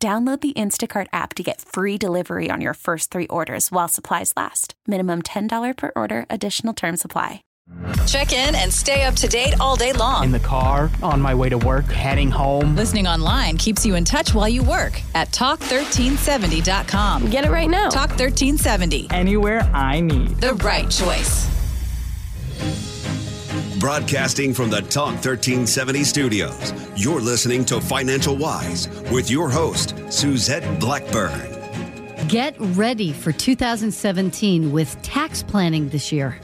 Download the Instacart app to get free delivery on your first three orders while supplies last. Minimum $10 per order, additional term supply. Check in and stay up to date all day long. In the car, on my way to work, heading home. Listening online keeps you in touch while you work at talk1370.com. Get it right now. Talk 1370. Anywhere I need. The right choice. Broadcasting from the Talk 1370 studios, you're listening to Financial Wise with your host, Suzette Blackburn. Get ready for 2017 with tax planning this year.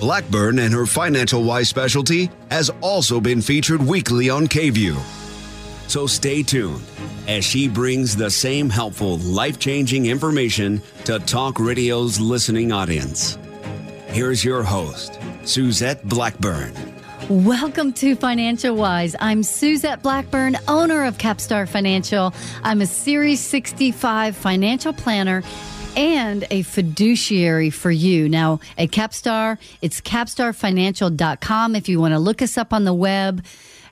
Blackburn and her Financial Wise specialty has also been featured weekly on KVUE. So stay tuned as she brings the same helpful, life changing information to Talk Radio's listening audience. Here's your host, Suzette Blackburn. Welcome to Financial Wise. I'm Suzette Blackburn, owner of Capstar Financial. I'm a Series 65 financial planner and a fiduciary for you. Now, at Capstar, it's capstarfinancial.com if you want to look us up on the web.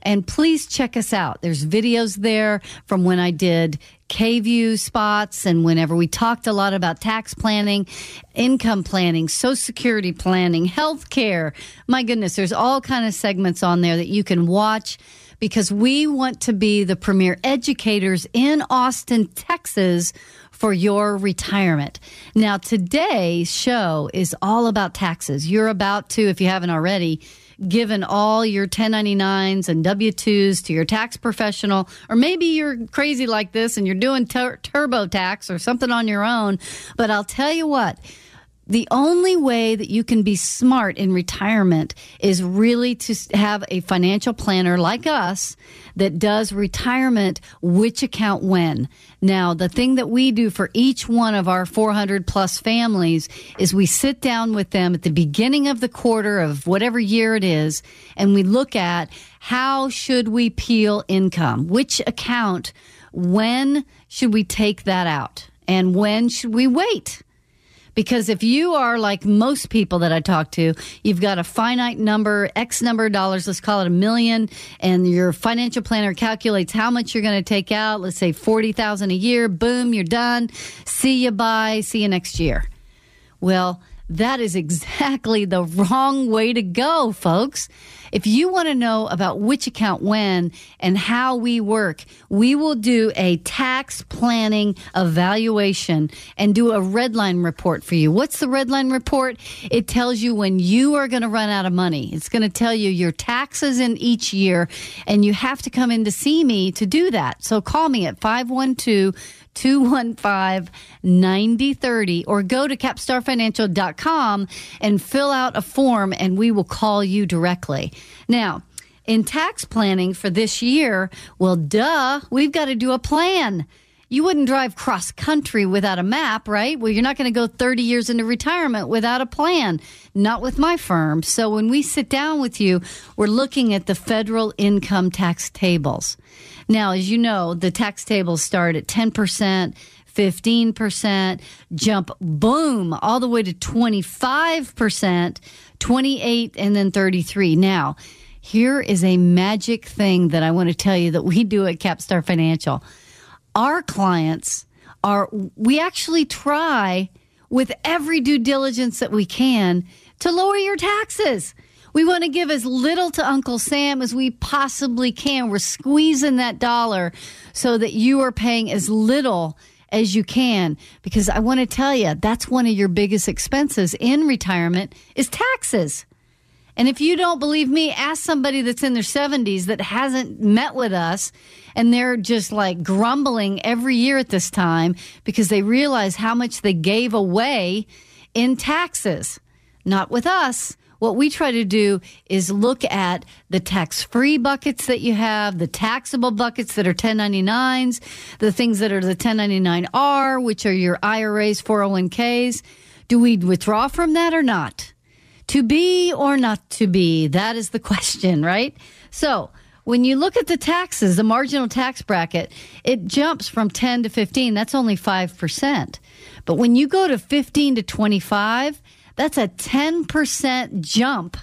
And please check us out. There's videos there from when I did KVUE spots and whenever we talked a lot about tax planning, income planning, social security planning, health care. My goodness, there's all kind of segments on there that you can watch because we want to be the premier educators in Austin, Texas for your retirement. Now, today's show is all about taxes. You're about to, if you haven't already, given all your 1099s and W 2s to your tax professional, or maybe you're crazy like this and you're doing tur- TurboTax or something on your own. But I'll tell you what, the only way that you can be smart in retirement is really to have a financial planner like us that does retirement which account when. Now, the thing that we do for each one of our 400 plus families is we sit down with them at the beginning of the quarter of whatever year it is and we look at how should we peel income? Which account? When should we take that out? And when should we wait? Because if you are like most people that I talk to, you've got a finite number, X number of dollars, let's call it a million, and your financial planner calculates how much you're going to take out. Let's say 40,000 a year. Boom, you're done. See you bye. See you next year. Well, that is exactly the wrong way to go, folks. If you want to know about which account when and how we work, we will do a tax planning evaluation and do a red line report for you. What's the red line report? It tells you when you are going to run out of money. It's going to tell you your taxes in each year, and you have to come in to see me to do that. So call me at 512 215 9030 or go to capstarfinancial.com and fill out a form and we will call you directly. Now, in tax planning for this year, well, duh, we've got to do a plan. You wouldn't drive cross country without a map, right? Well, you're not going to go 30 years into retirement without a plan. Not with my firm. So when we sit down with you, we're looking at the federal income tax tables. Now, as you know, the tax tables start at 10%. 15%, jump boom all the way to 25%, 28 and then 33. Now, here is a magic thing that I want to tell you that we do at Capstar Financial. Our clients are we actually try with every due diligence that we can to lower your taxes. We want to give as little to Uncle Sam as we possibly can. We're squeezing that dollar so that you are paying as little as you can because I want to tell you that's one of your biggest expenses in retirement is taxes. And if you don't believe me, ask somebody that's in their 70s that hasn't met with us and they're just like grumbling every year at this time because they realize how much they gave away in taxes. Not with us. What we try to do is look at the tax free buckets that you have, the taxable buckets that are 1099s, the things that are the 1099R, which are your IRAs, 401ks. Do we withdraw from that or not? To be or not to be? That is the question, right? So, when you look at the taxes, the marginal tax bracket, it jumps from 10 to 15. That's only 5%. But when you go to 15 to 25, that's a 10% jump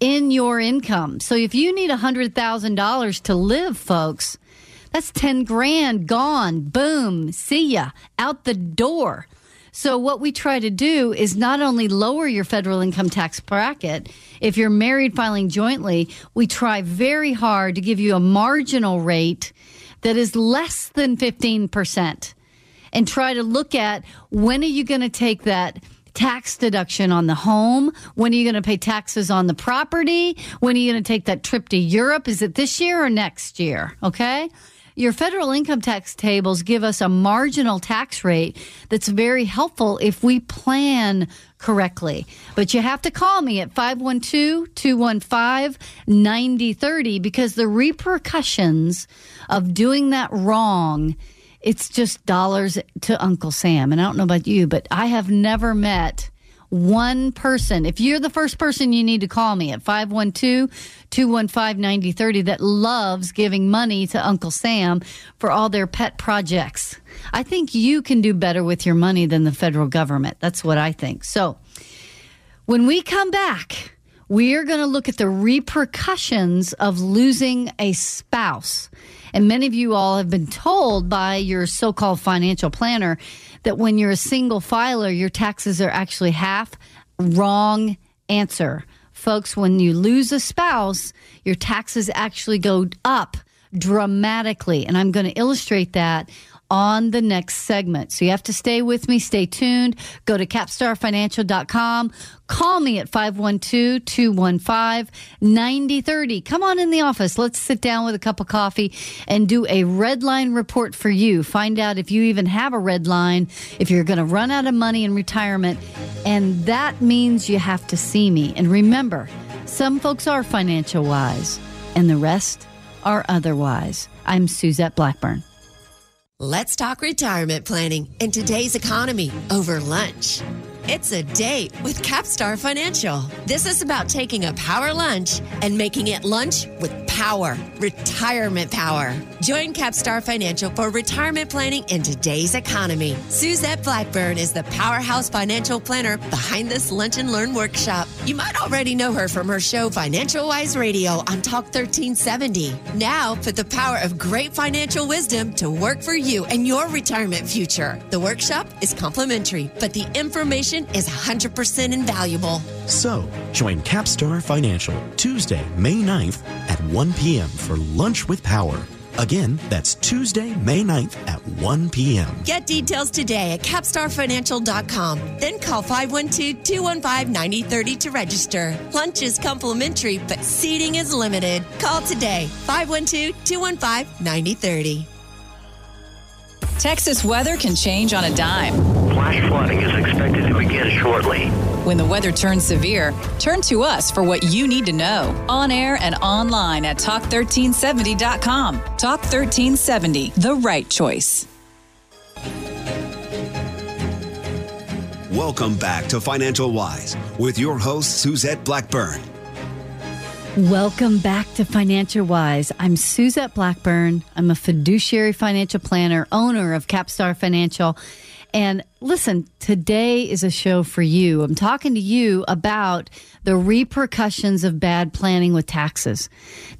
in your income. So if you need $100,000 to live, folks, that's 10 grand gone. Boom. See ya. Out the door. So what we try to do is not only lower your federal income tax bracket, if you're married filing jointly, we try very hard to give you a marginal rate that is less than 15% and try to look at when are you going to take that tax deduction on the home? When are you going to pay taxes on the property? When are you going to take that trip to Europe? Is it this year or next year? Okay. Your federal income tax tables give us a marginal tax rate that's very helpful if we plan correctly. But you have to call me at 512 215 9030 because the repercussions of doing that wrong it's just dollars to Uncle Sam. And I don't know about you, but I have never met one person. If you're the first person, you need to call me at 512 215 9030 that loves giving money to Uncle Sam for all their pet projects. I think you can do better with your money than the federal government. That's what I think. So when we come back, we are going to look at the repercussions of losing a spouse. And many of you all have been told by your so called financial planner that when you're a single filer, your taxes are actually half. Wrong answer. Folks, when you lose a spouse, your taxes actually go up dramatically. And I'm going to illustrate that on the next segment. So you have to stay with me, stay tuned. Go to capstarfinancial.com. Call me at 512 215 9030. Come on in the office. Let's sit down with a cup of coffee and do a red line report for you. Find out if you even have a red line, if you're going to run out of money in retirement. And that means you have to see me. And remember, some folks are financial wise, and the rest are otherwise. I'm Suzette Blackburn. Let's talk retirement planning in today's economy over lunch. It's a date with Capstar Financial. This is about taking a power lunch and making it lunch with power, retirement power. Join Capstar Financial for retirement planning in today's economy. Suzette Blackburn is the powerhouse financial planner behind this Lunch and Learn workshop. You might already know her from her show Financial Wise Radio on Talk 1370. Now put the power of great financial wisdom to work for you and your retirement future. The workshop is complimentary, but the information is 100% invaluable. So, join Capstar Financial Tuesday, May 9th at 1 p.m. for Lunch with Power. Again, that's Tuesday, May 9th at 1 p.m. Get details today at capstarfinancial.com. Then call 512 215 9030 to register. Lunch is complimentary, but seating is limited. Call today 512 215 9030. Texas weather can change on a dime. Flash flooding is expected to begin shortly. When the weather turns severe, turn to us for what you need to know. On air and online at talk1370.com. Talk 1370, the right choice. Welcome back to Financial Wise with your host, Suzette Blackburn. Welcome back to Financial Wise. I'm Suzette Blackburn. I'm a fiduciary financial planner, owner of Capstar Financial. And listen, today is a show for you. I'm talking to you about the repercussions of bad planning with taxes.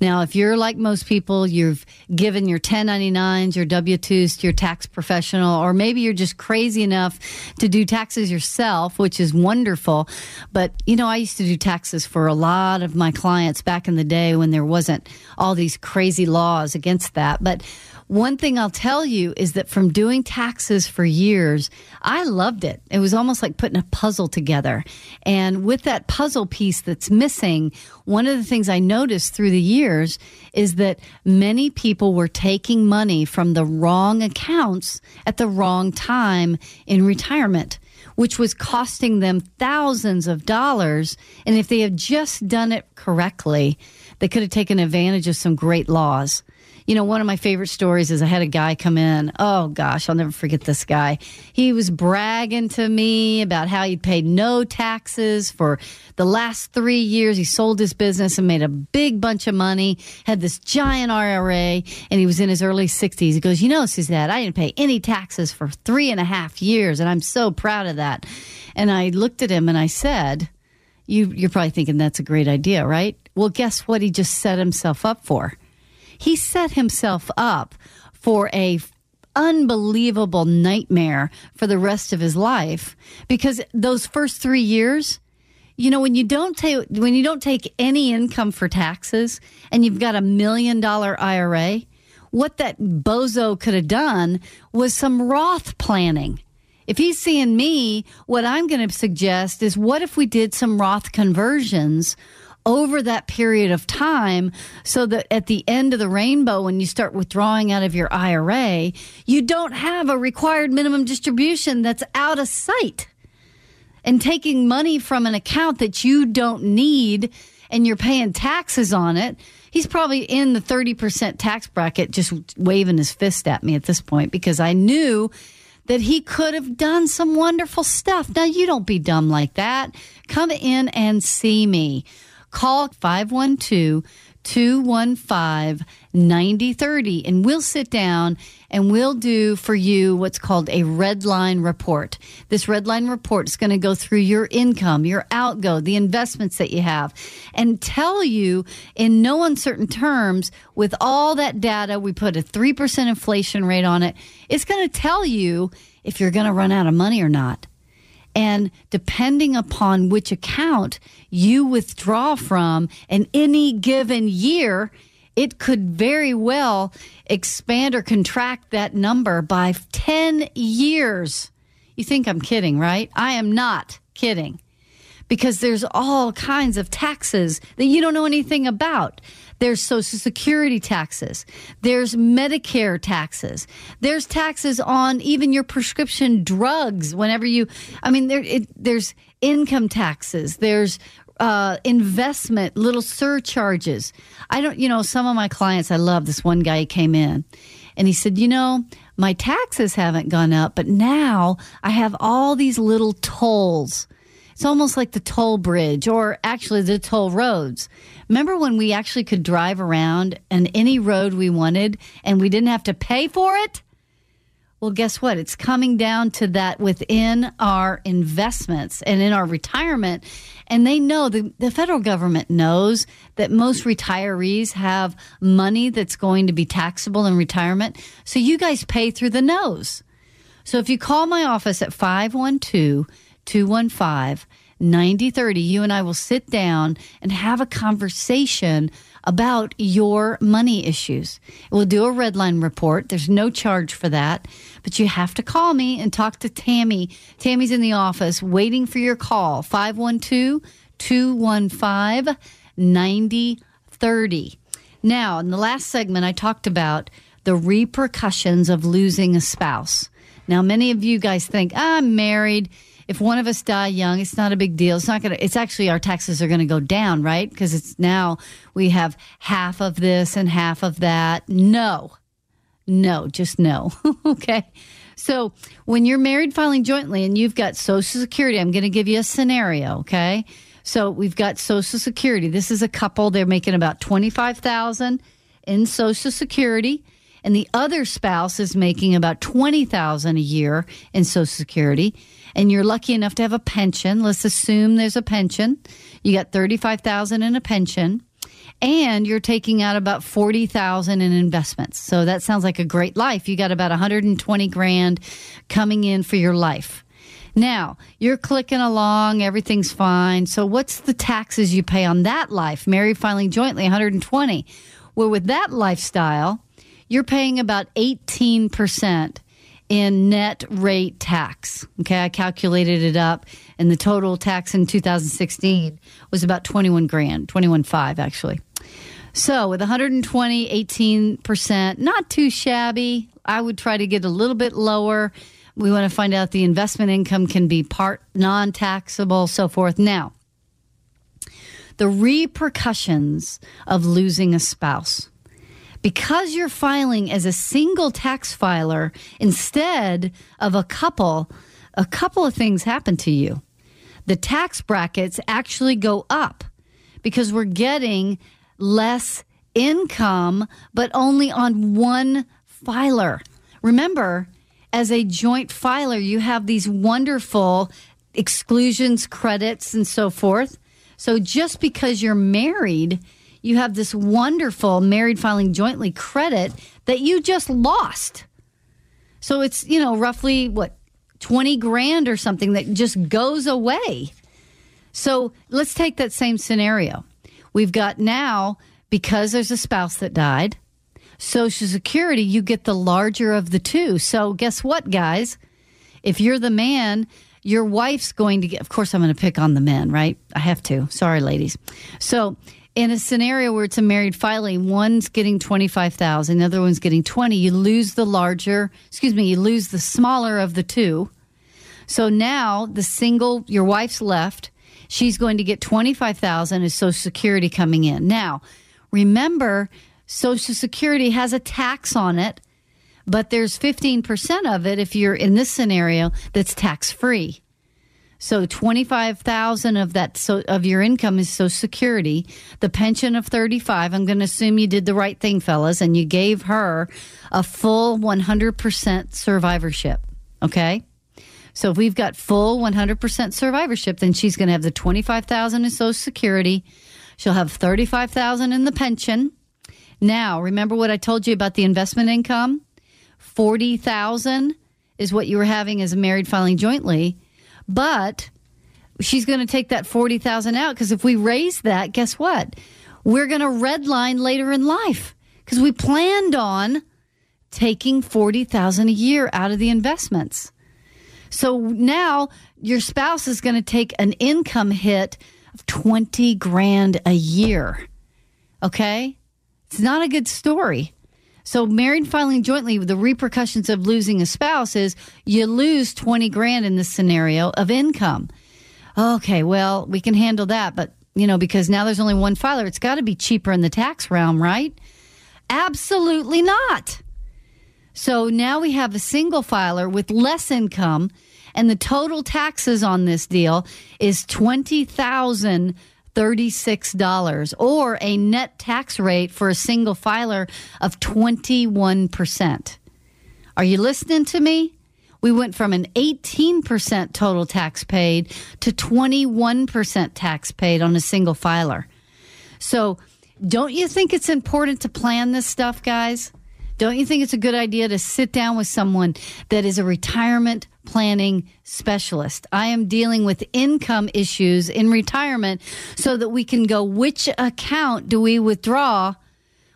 Now, if you're like most people, you've given your 1099s, your W 2s to your tax professional, or maybe you're just crazy enough to do taxes yourself, which is wonderful. But, you know, I used to do taxes for a lot of my clients back in the day when there wasn't all these crazy laws against that. But one thing I'll tell you is that from doing taxes for years, I loved it. It was almost like putting a puzzle together. And with that puzzle piece that's missing, one of the things I noticed through the years is that many people were taking money from the wrong accounts at the wrong time in retirement. which was costing them thousands of dollars. And if they had just done it correctly, they could have taken advantage of some great laws. You know, one of my favorite stories is I had a guy come in. Oh gosh, I'll never forget this guy. He was bragging to me about how he'd paid no taxes for the last three years. He sold his business and made a big bunch of money, had this giant IRA, and he was in his early 60s. He goes, You know, Suzette, I didn't pay any taxes for three and a half years, and I'm so proud of that. And I looked at him and I said, you, You're probably thinking that's a great idea, right? Well, guess what he just set himself up for? He set himself up for a unbelievable nightmare for the rest of his life because those first 3 years you know when you don't take when you don't take any income for taxes and you've got a million dollar IRA what that bozo could have done was some Roth planning. If he's seeing me what I'm going to suggest is what if we did some Roth conversions over that period of time so that at the end of the rainbow, when you start withdrawing out of your IRA, you don't have a required minimum distribution that's out of sight. And taking money from an account that you don't need and you're paying taxes on it, he's probably in the 30% tax bracket, just waving his fist at me at this point because I knew that he could have done some wonderful stuff. Now, you don't be dumb like that. Come in and see me. Call 512 215 9030 and we'll sit down and we'll do for you what's called a red line report. This red line report is going to go through your income, your outgo, the investments that you have, and tell you in no uncertain terms with all that data. We put a 3% inflation rate on it. It's going to tell you if you're going to run out of money or not. And depending upon which account you withdraw from in any given year, it could very well expand or contract that number by 10 years. You think I'm kidding, right? I am not kidding because there's all kinds of taxes that you don't know anything about. There's Social Security taxes. There's Medicare taxes. There's taxes on even your prescription drugs. Whenever you, I mean, there, it, there's income taxes. There's uh, investment, little surcharges. I don't, you know, some of my clients, I love this one guy, he came in and he said, you know, my taxes haven't gone up, but now I have all these little tolls it's almost like the toll bridge or actually the toll roads. Remember when we actually could drive around and any road we wanted and we didn't have to pay for it? Well, guess what? It's coming down to that within our investments and in our retirement. And they know, the, the federal government knows that most retirees have money that's going to be taxable in retirement. So you guys pay through the nose. So if you call my office at 512 215 9030. You and I will sit down and have a conversation about your money issues. We'll do a redline report. There's no charge for that, but you have to call me and talk to Tammy. Tammy's in the office waiting for your call. 512 215 9030. Now, in the last segment, I talked about the repercussions of losing a spouse. Now, many of you guys think, I'm married if one of us die young, it's not a big deal. It's not going to, it's actually our taxes are going to go down, right? Because it's now we have half of this and half of that. No, no, just no. okay. So when you're married filing jointly and you've got Social Security, I'm going to give you a scenario. Okay. So we've got Social Security. This is a couple. They're making about 25,000 in Social Security and the other spouse is making about 20,000 a year in social security and you're lucky enough to have a pension, let's assume there's a pension. You got 35,000 in a pension and you're taking out about 40,000 in investments. So that sounds like a great life. You got about 120 grand coming in for your life. Now, you're clicking along, everything's fine. So what's the taxes you pay on that life? Married filing jointly 120. Well, with that lifestyle, you're paying about 18% in net rate tax. Okay, I calculated it up, and the total tax in 2016 was about 21 grand, 21.5 actually. So with 120, 18%, not too shabby. I would try to get a little bit lower, We want to find out the investment income can be part non taxable, so forth. Now, the repercussions of losing a spouse. Because you're filing as a single tax filer instead of a couple, a couple of things happen to you. The tax brackets actually go up because we're getting less income, but only on one filer. Remember, as a joint filer, you have these wonderful exclusions, credits, and so forth. So just because you're married, you have this wonderful married filing jointly credit that you just lost. So it's, you know, roughly what, 20 grand or something that just goes away. So let's take that same scenario. We've got now, because there's a spouse that died, Social Security, you get the larger of the two. So guess what, guys? If you're the man, your wife's going to get, of course, I'm going to pick on the men, right? I have to. Sorry, ladies. So, in a scenario where it's a married filing, one's getting 25,000, the other one's getting 20, you lose the larger, excuse me, you lose the smaller of the two. So now the single, your wife's left, she's going to get 25,000 as social security coming in. Now, remember social security has a tax on it, but there's 15% of it if you're in this scenario that's tax free. So 25,000 of that so of your income is social security, the pension of 35. I'm going to assume you did the right thing fellas and you gave her a full 100% survivorship, okay? So if we've got full 100% survivorship, then she's going to have the 25,000 in social security. She'll have 35,000 in the pension. Now, remember what I told you about the investment income? 40,000 is what you were having as a married filing jointly, but she's going to take that 40,000 out because if we raise that, guess what? We're going to redline later in life because we planned on taking 40,000 a year out of the investments. So now your spouse is going to take an income hit of 20 grand a year. Okay? It's not a good story. So, married filing jointly, the repercussions of losing a spouse is you lose 20 grand in this scenario of income. Okay, well, we can handle that, but, you know, because now there's only one filer, it's got to be cheaper in the tax realm, right? Absolutely not. So now we have a single filer with less income, and the total taxes on this deal is twenty thousand $36 or a net tax rate for a single filer of 21%. Are you listening to me? We went from an 18% total tax paid to 21% tax paid on a single filer. So, don't you think it's important to plan this stuff, guys? Don't you think it's a good idea to sit down with someone that is a retirement planning specialist? I am dealing with income issues in retirement so that we can go, which account do we withdraw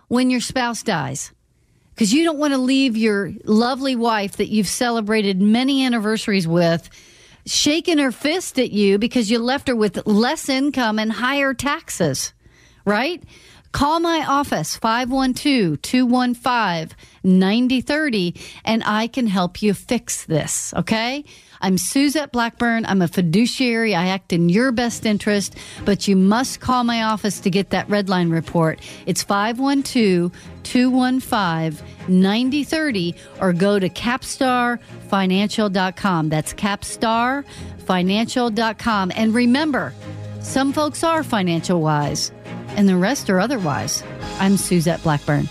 when your spouse dies? Because you don't want to leave your lovely wife that you've celebrated many anniversaries with shaking her fist at you because you left her with less income and higher taxes, right? Call my office, 512 215 9030, and I can help you fix this, okay? I'm Suzette Blackburn. I'm a fiduciary. I act in your best interest, but you must call my office to get that red line report. It's 512 215 9030 or go to capstarfinancial.com. That's capstarfinancial.com. And remember, some folks are financial wise and the rest are otherwise. I'm Suzette Blackburn.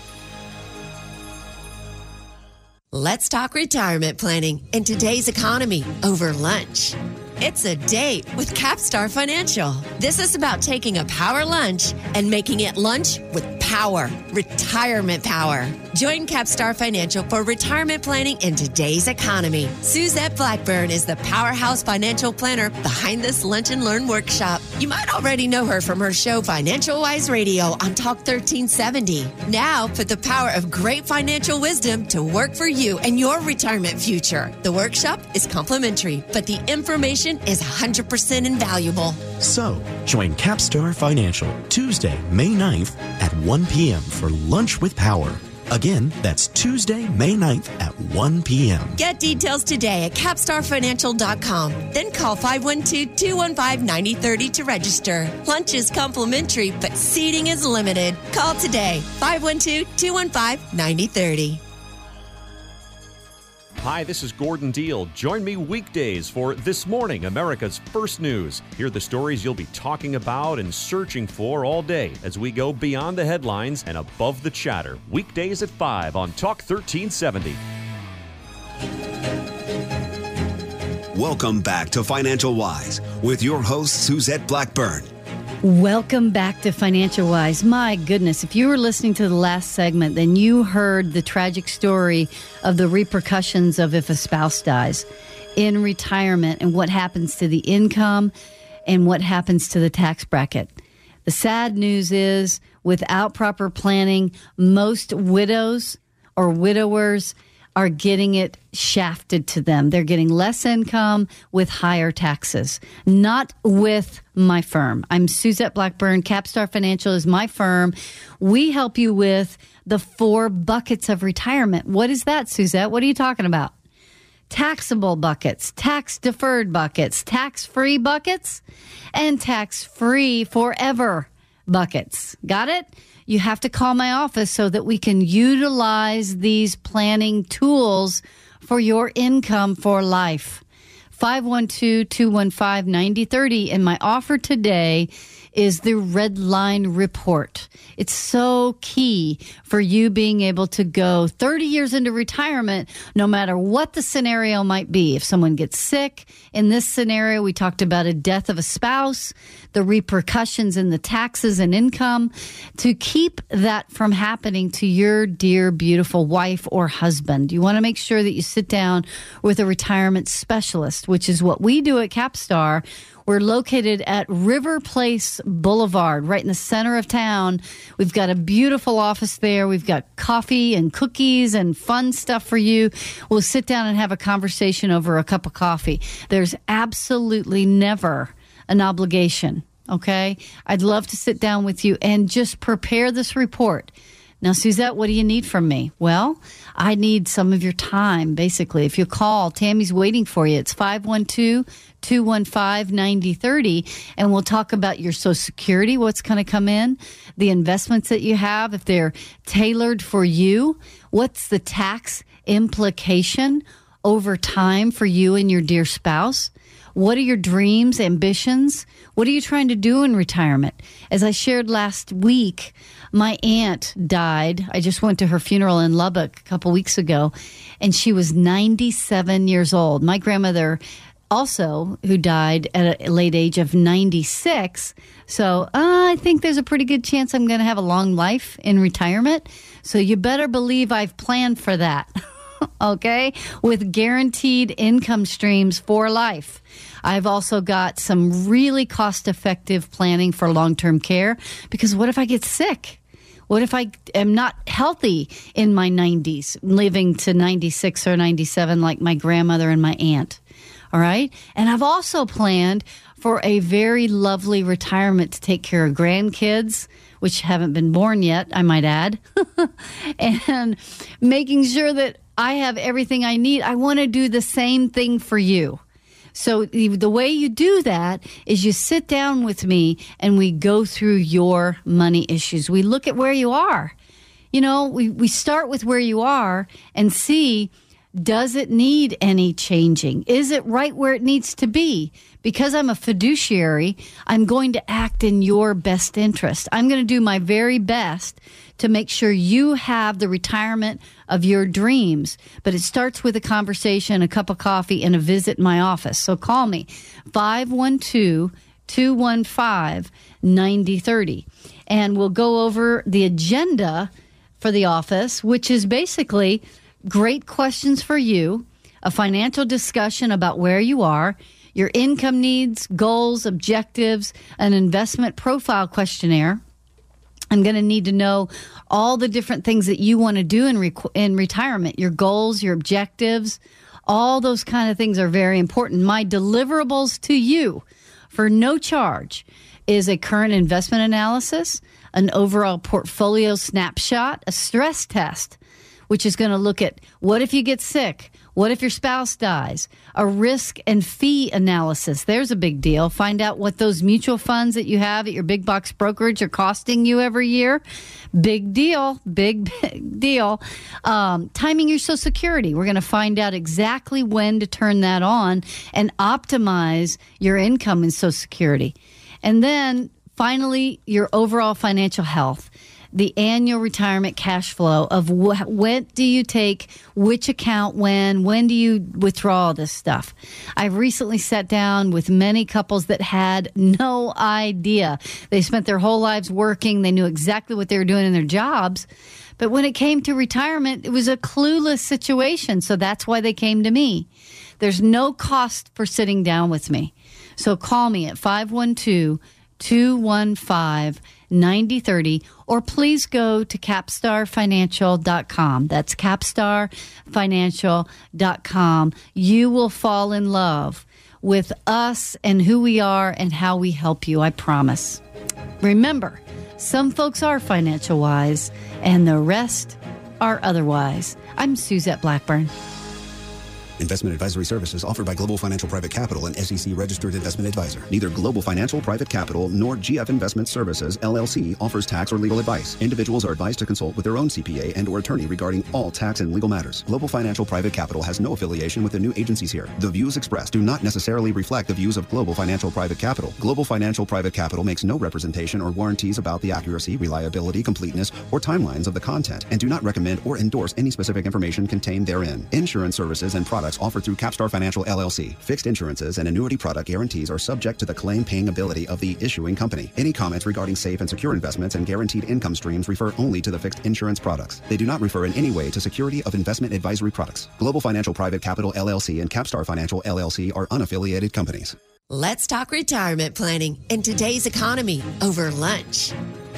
Let's talk retirement planning in today's economy over lunch. It's a date with Capstar Financial. This is about taking a power lunch and making it lunch with power, retirement power. Join Capstar Financial for retirement planning in today's economy. Suzette Blackburn is the powerhouse financial planner behind this Lunch and Learn workshop. You might already know her from her show Financial Wise Radio on Talk 1370. Now put the power of great financial wisdom to work for you and your retirement future. The workshop is complimentary, but the information is 100% invaluable. So, join Capstar Financial Tuesday, May 9th at 1 p.m. for Lunch with Power. Again, that's Tuesday, May 9th at 1 p.m. Get details today at capstarfinancial.com. Then call 512 215 9030 to register. Lunch is complimentary, but seating is limited. Call today 512 215 9030. Hi, this is Gordon Deal. Join me weekdays for This Morning, America's First News. Hear the stories you'll be talking about and searching for all day as we go beyond the headlines and above the chatter. Weekdays at 5 on Talk 1370. Welcome back to Financial Wise with your host, Suzette Blackburn. Welcome back to Financial Wise. My goodness, if you were listening to the last segment, then you heard the tragic story of the repercussions of if a spouse dies in retirement and what happens to the income and what happens to the tax bracket. The sad news is, without proper planning, most widows or widowers are getting it shafted to them. They're getting less income with higher taxes, not with my firm. I'm Suzette Blackburn. Capstar Financial is my firm. We help you with the four buckets of retirement. What is that, Suzette? What are you talking about? Taxable buckets, tax deferred buckets, tax free buckets, and tax free forever buckets. Got it? You have to call my office so that we can utilize these planning tools for your income for life. 512 215 9030. And my offer today is the red line report. It's so key for you being able to go 30 years into retirement, no matter what the scenario might be. If someone gets sick, in this scenario, we talked about a death of a spouse, the repercussions in the taxes and income, to keep that from happening to your dear, beautiful wife or husband. You want to make sure that you sit down with a retirement specialist, which is what we do at Capstar we're located at River Place Boulevard, right in the center of town. We've got a beautiful office there. We've got coffee and cookies and fun stuff for you. We'll sit down and have a conversation over a cup of coffee. There's absolutely never an obligation. Okay. I'd love to sit down with you and just prepare this report. Now, Suzette, what do you need from me? Well, I need some of your time, basically. If you call, Tammy's waiting for you. It's 512 215 9030, and we'll talk about your Social Security, what's going to come in, the investments that you have, if they're tailored for you, what's the tax implication over time for you and your dear spouse. What are your dreams, ambitions? What are you trying to do in retirement? As I shared last week, my aunt died. I just went to her funeral in Lubbock a couple weeks ago, and she was 97 years old. My grandmother also who died at a late age of 96. So uh, I think there's a pretty good chance I'm going to have a long life in retirement. So you better believe I've planned for that. okay? With guaranteed income streams for life. I've also got some really cost effective planning for long term care because what if I get sick? What if I am not healthy in my 90s, living to 96 or 97 like my grandmother and my aunt? All right. And I've also planned for a very lovely retirement to take care of grandkids, which haven't been born yet, I might add, and making sure that I have everything I need. I want to do the same thing for you. So the way you do that is you sit down with me and we go through your money issues. We look at where you are. You know, we, we start with where you are and see does it need any changing? Is it right where it needs to be? Because I'm a fiduciary, I'm going to act in your best interest. I'm going to do my very best to make sure you have the retirement of your dreams. But it starts with a conversation, a cup of coffee, and a visit my office. So call me 512 215 9030. And we'll go over the agenda for the office, which is basically great questions for you, a financial discussion about where you are, your income needs, goals, objectives, an investment profile questionnaire. I'm going to need to know all the different things that you want to do in, in retirement, your goals, your objectives, all those kind of things are very important. My deliverables to you for no charge is a current investment analysis, an overall portfolio snapshot, a stress test which is going to look at what if you get sick? What if your spouse dies? A risk and fee analysis. There's a big deal. Find out what those mutual funds that you have at your big box brokerage are costing you every year. Big deal. Big, big deal. Um, timing your Social Security. We're going to find out exactly when to turn that on and optimize your income in Social Security. And then finally, your overall financial health the annual retirement cash flow of wh- when do you take which account when when do you withdraw this stuff? I've recently sat down with many couples that had no idea. They spent their whole lives working. They knew exactly what they were doing in their jobs. But when it came to retirement it was a clueless situation. So that's why they came to me. There's no cost for sitting down with me. So call me at 512 215 9030 or please go to capstarfinancial.com. That's capstarfinancial.com. You will fall in love with us and who we are and how we help you, I promise. Remember, some folks are financial wise and the rest are otherwise. I'm Suzette Blackburn. Investment advisory services offered by Global Financial Private Capital and SEC registered investment advisor. Neither Global Financial Private Capital nor GF Investment Services LLC offers tax or legal advice. Individuals are advised to consult with their own CPA and or attorney regarding all tax and legal matters. Global Financial Private Capital has no affiliation with the new agencies here. The views expressed do not necessarily reflect the views of Global Financial Private Capital. Global Financial Private Capital makes no representation or warranties about the accuracy, reliability, completeness, or timelines of the content and do not recommend or endorse any specific information contained therein. Insurance services and products offered through Capstar Financial LLC. Fixed insurances and annuity product guarantees are subject to the claim paying ability of the issuing company. Any comments regarding safe and secure investments and guaranteed income streams refer only to the fixed insurance products. They do not refer in any way to security of investment advisory products. Global Financial Private Capital LLC and Capstar Financial LLC are unaffiliated companies. Let's talk retirement planning in today's economy over lunch.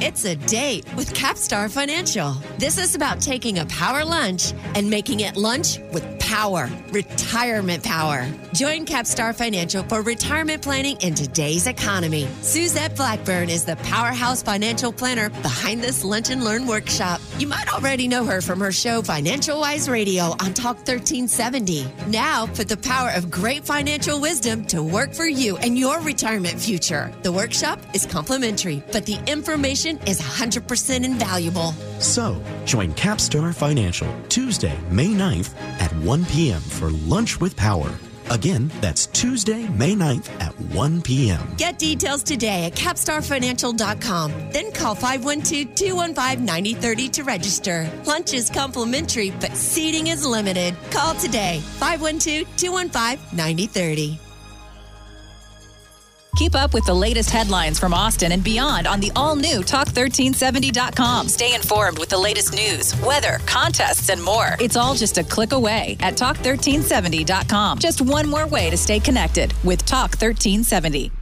It's a date with Capstar Financial. This is about taking a power lunch and making it lunch with power, retirement power. Join Capstar Financial for retirement planning in today's economy. Suzette Blackburn is the powerhouse financial planner behind this Lunch and Learn workshop. You might already know her from her show Financial Wise Radio on Talk 1370. Now put the power of great financial wisdom to work for you and your retirement future. The workshop is complimentary, but the information is 100% invaluable. So, join Capstar Financial Tuesday, May 9th at 1 p.m. for Lunch with Power. Again, that's Tuesday, May 9th at 1 p.m. Get details today at capstarfinancial.com. Then call 512 215 9030 to register. Lunch is complimentary, but seating is limited. Call today 512 215 9030. Keep up with the latest headlines from Austin and beyond on the all new Talk1370.com. Stay informed with the latest news, weather, contests, and more. It's all just a click away at Talk1370.com. Just one more way to stay connected with Talk 1370.